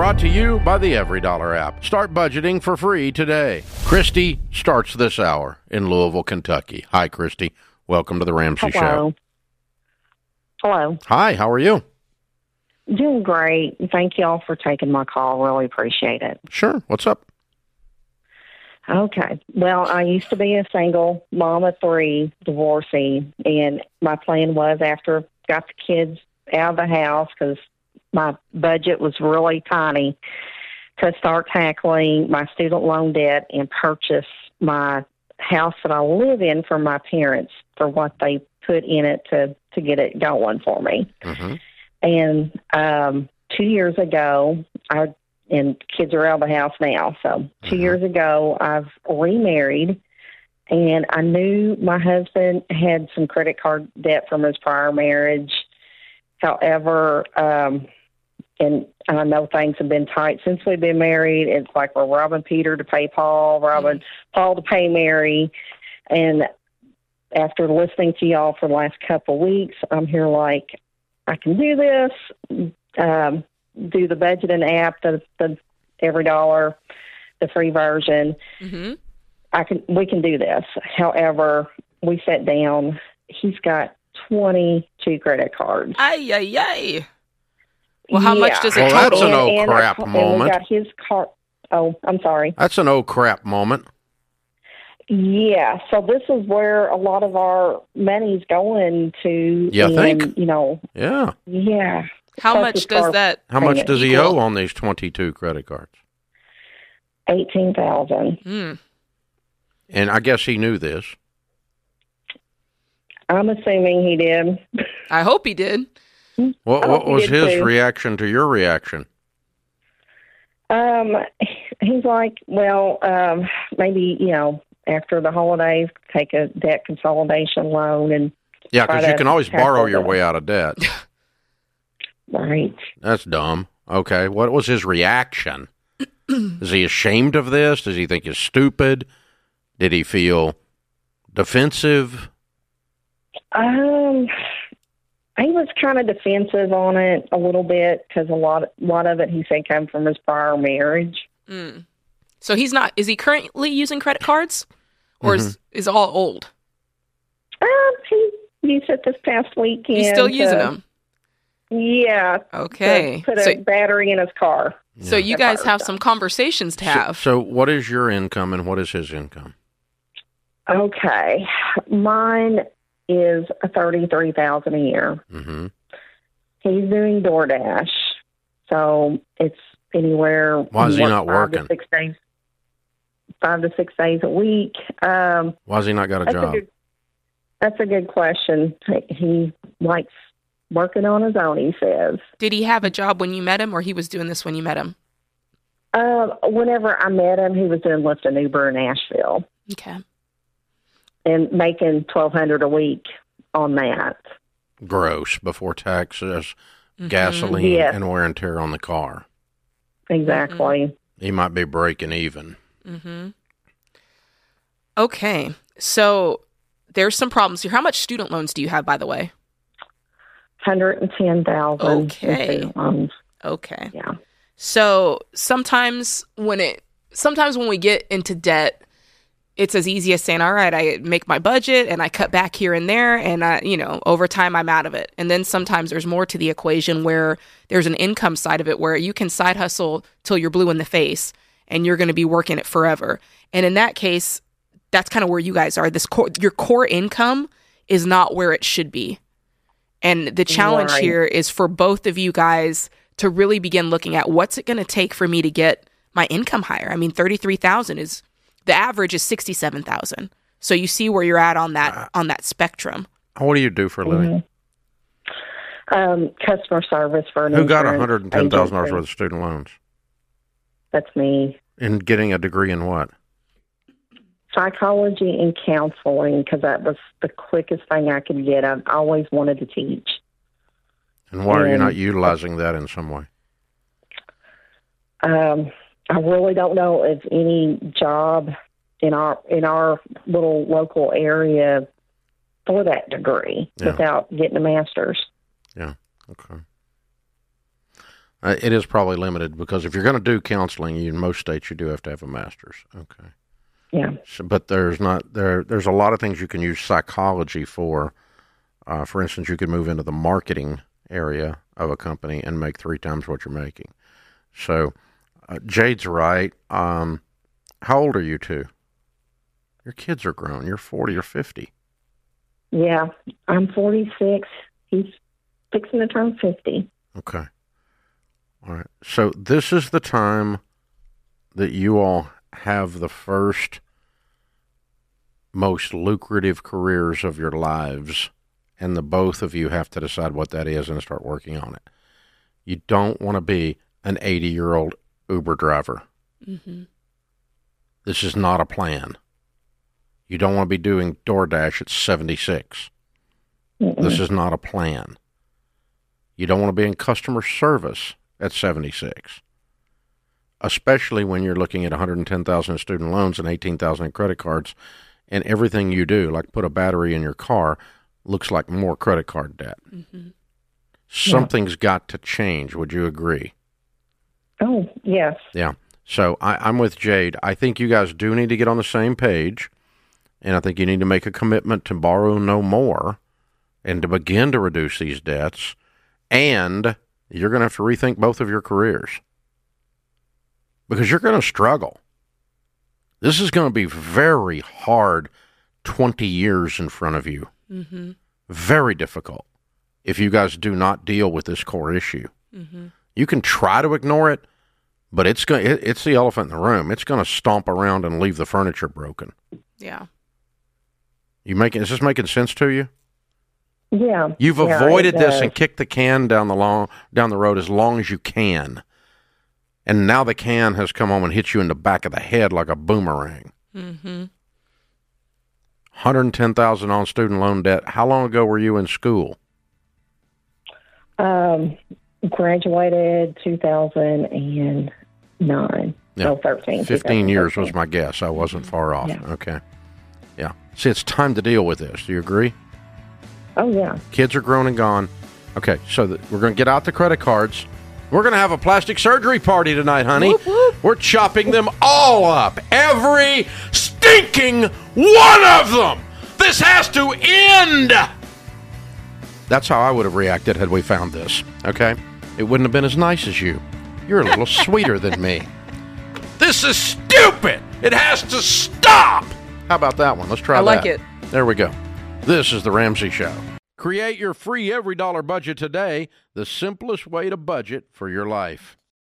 brought to you by the EveryDollar app. Start budgeting for free today. Christy starts this hour in Louisville, Kentucky. Hi, Christy. Welcome to the Ramsey Hello. Show. Hello. Hi, how are you? Doing great. Thank you all for taking my call. Really appreciate it. Sure. What's up? Okay. Well, I used to be a single mom of three, divorcee, and my plan was after got the kids out of the house because my budget was really tiny to start tackling my student loan debt and purchase my house that I live in for my parents for what they put in it to to get it going for me. hmm And um, two years ago, I and kids are out of the house now. So 2 Mhm. years ago, I've remarried, and I knew my husband had some credit card debt from his prior marriage. However, um, and I know things have been tight since we've been married. It's like we're robbing Peter to pay Paul, robbing Paul to pay Mary, and after listening to y'all for the last couple of weeks, I'm here like I can do this. Um, do the budgeting app, the the EveryDollar, the free version. Mm-hmm. I can we can do this. However, we sat down. He's got twenty two credit cards. Ay, ay, ay. Well, how much does it Well, total? that's an oh And- and crap I- and moment. we got his car. Oh, I'm sorry. That's an oh crap moment. Yeah, so this is where a lot of our money's going to. You and, think? You know, Yeah. yeah. how Plus much does that? How much does he owe on these 22 credit cards? Eighteen thousand. Hmm. And I guess he knew this. I'm assuming he did. I hope he did. What, what was his too. reaction to your reaction? Um, he's like, well, um, maybe you know, after the holidays, take a debt consolidation loan and Yeah, because you can always borrow your that. way out of debt. right. That's dumb. Okay. What was his reaction? Is he ashamed of this? Does he think he's stupid? Did he feel defensive? Um, he was kind of defensive on it a little bit because a lot, a lot of it he said came from his prior marriage. Hmm. So he's not. Is he currently using credit cards, or is is all old? Um, he used it this past weekend. He's still using to- them. Yeah. to Okay. Put a So, battery in his car. so you guys have was some conversations to So, have. so what is your income and what is his income? Okay, mine is thirty-three thousand a year. hmm He's doing DoorDash, so it's anywhere. Why is he not five to working? Six days, five to six days a week. Um, Why's he not got a that's job? a good. That's a good question. He- He likes working on his own. He says. Did he have a job when you met him, or he was doing this when you met him? Um, whenever I met him, he was doing Lyft and Uber in Nashville Okay. And making twelve hundred a week on that. Gross before taxes, Mhm. gasoline, Yeah. and wear and tear on the car. Exactly. He might be breaking even. Mm-hmm. Okay. So there's some problems here. How much student loans do you have, by the way? Hundred and ten thousand. Okay. Okay. yeah. So sometimes when it sometimes when we get into debt, it's as easy as saying, "All right, I make my budget and I cut back here and there, and I, you know, over time I'm out of it." And then sometimes there's more to the equation where there's an income side of it where you can side hustle till you're blue in the face, and you're going to be working it forever. And in that case, that's kind of where you guys are. This core, your core income is not where it should be. And the challenge Right. here is for both of you guys to really begin looking at what's it going to take for me to get my income higher. I mean, 33,000 is the average is 67,000. So you see where you're at on that on that spectrum. What do you do for a living? Um, customer service for an Who got one hundred and ten thousand dollars worth of student loans That's me. and getting a degree in what? Psychology and counseling because that was the quickest thing I could get. I've always wanted to teach. And why are you not utilizing that in some way? Um, I really don't know if any job in our in our little local area for that degree Yeah. without getting a master's. Yeah. Okay. Uh, it is probably limited because if you're going to do counseling, you, in most states you do have to have a master's. Okay. Yeah. So, but there's not there. There's a lot of things you can use psychology for. Uh, for instance, you could move into the marketing area of a company and make three times what you're making. So, uh, Jade's right. Um, how old are you two? Your kids are grown. You're 40 or 50. Yeah. I'm 46. He's fixing to turn 50. Okay. All right. So this is the time that you all have the first most lucrative careers of your lives and the both of you have to decide what that is and start working on it. You don't want to be an 80-year-old Uber driver. Mm-hmm. This is not a plan. You don't want to be doing DoorDash at 76. Mm-mm. This is not a plan. You don't want to be in customer service at 76. Especially when you're looking at 110,000 in student loans and 18,000 in credit cards and everything you do like put a battery in your car looks like more credit card debt. Mm-hmm. Something's got to change, would you agree? Oh, yes. Yeah. So I, I'm with Jade. I think you guys do need to get on the same page, and I think you need to make a commitment to borrow no more, and to begin to reduce these debts. And you're going to have to rethink both of your careers because you're going to struggle. This is going to be very hard. Twenty years in front of you, Mm-hmm. very difficult. If you guys do not deal with this core issue. Mm-hmm. You can try to ignore it, but it's going it, it's the elephant in the room. It's going to stomp around and leave the furniture broken. Yeah. You making is this making sense to you? Yeah. You've Yeah, avoided this and kicked the can down the long down the road as long as you can. And now the can has come home and hit you in the back of the head like a boomerang. Mm-hmm. 110,000 on student loan debt. How long ago were you in school? Um, graduated 2009. Yeah. No, 13. 15 years was my guess. I wasn't far off. Yeah. Okay. Yeah. See, it's time to deal with this. Do you agree? Oh, yeah. Kids are grown and gone. Okay, so the, we're going to get out the credit cards. We're going to have a plastic surgery party tonight, honey. Whoop, whoop. We're chopping them all up. Every stinking one of them. This has to end. That's how I would have reacted had we found this. Okay? It wouldn't have been as nice as you. You're a little sweeter than me. This is stupid. It has to stop. How about that one? Let's try that. I like it. There we go. This is The Ramsey Show. Create your free EveryDollar budget today, the simplest way to budget for your life.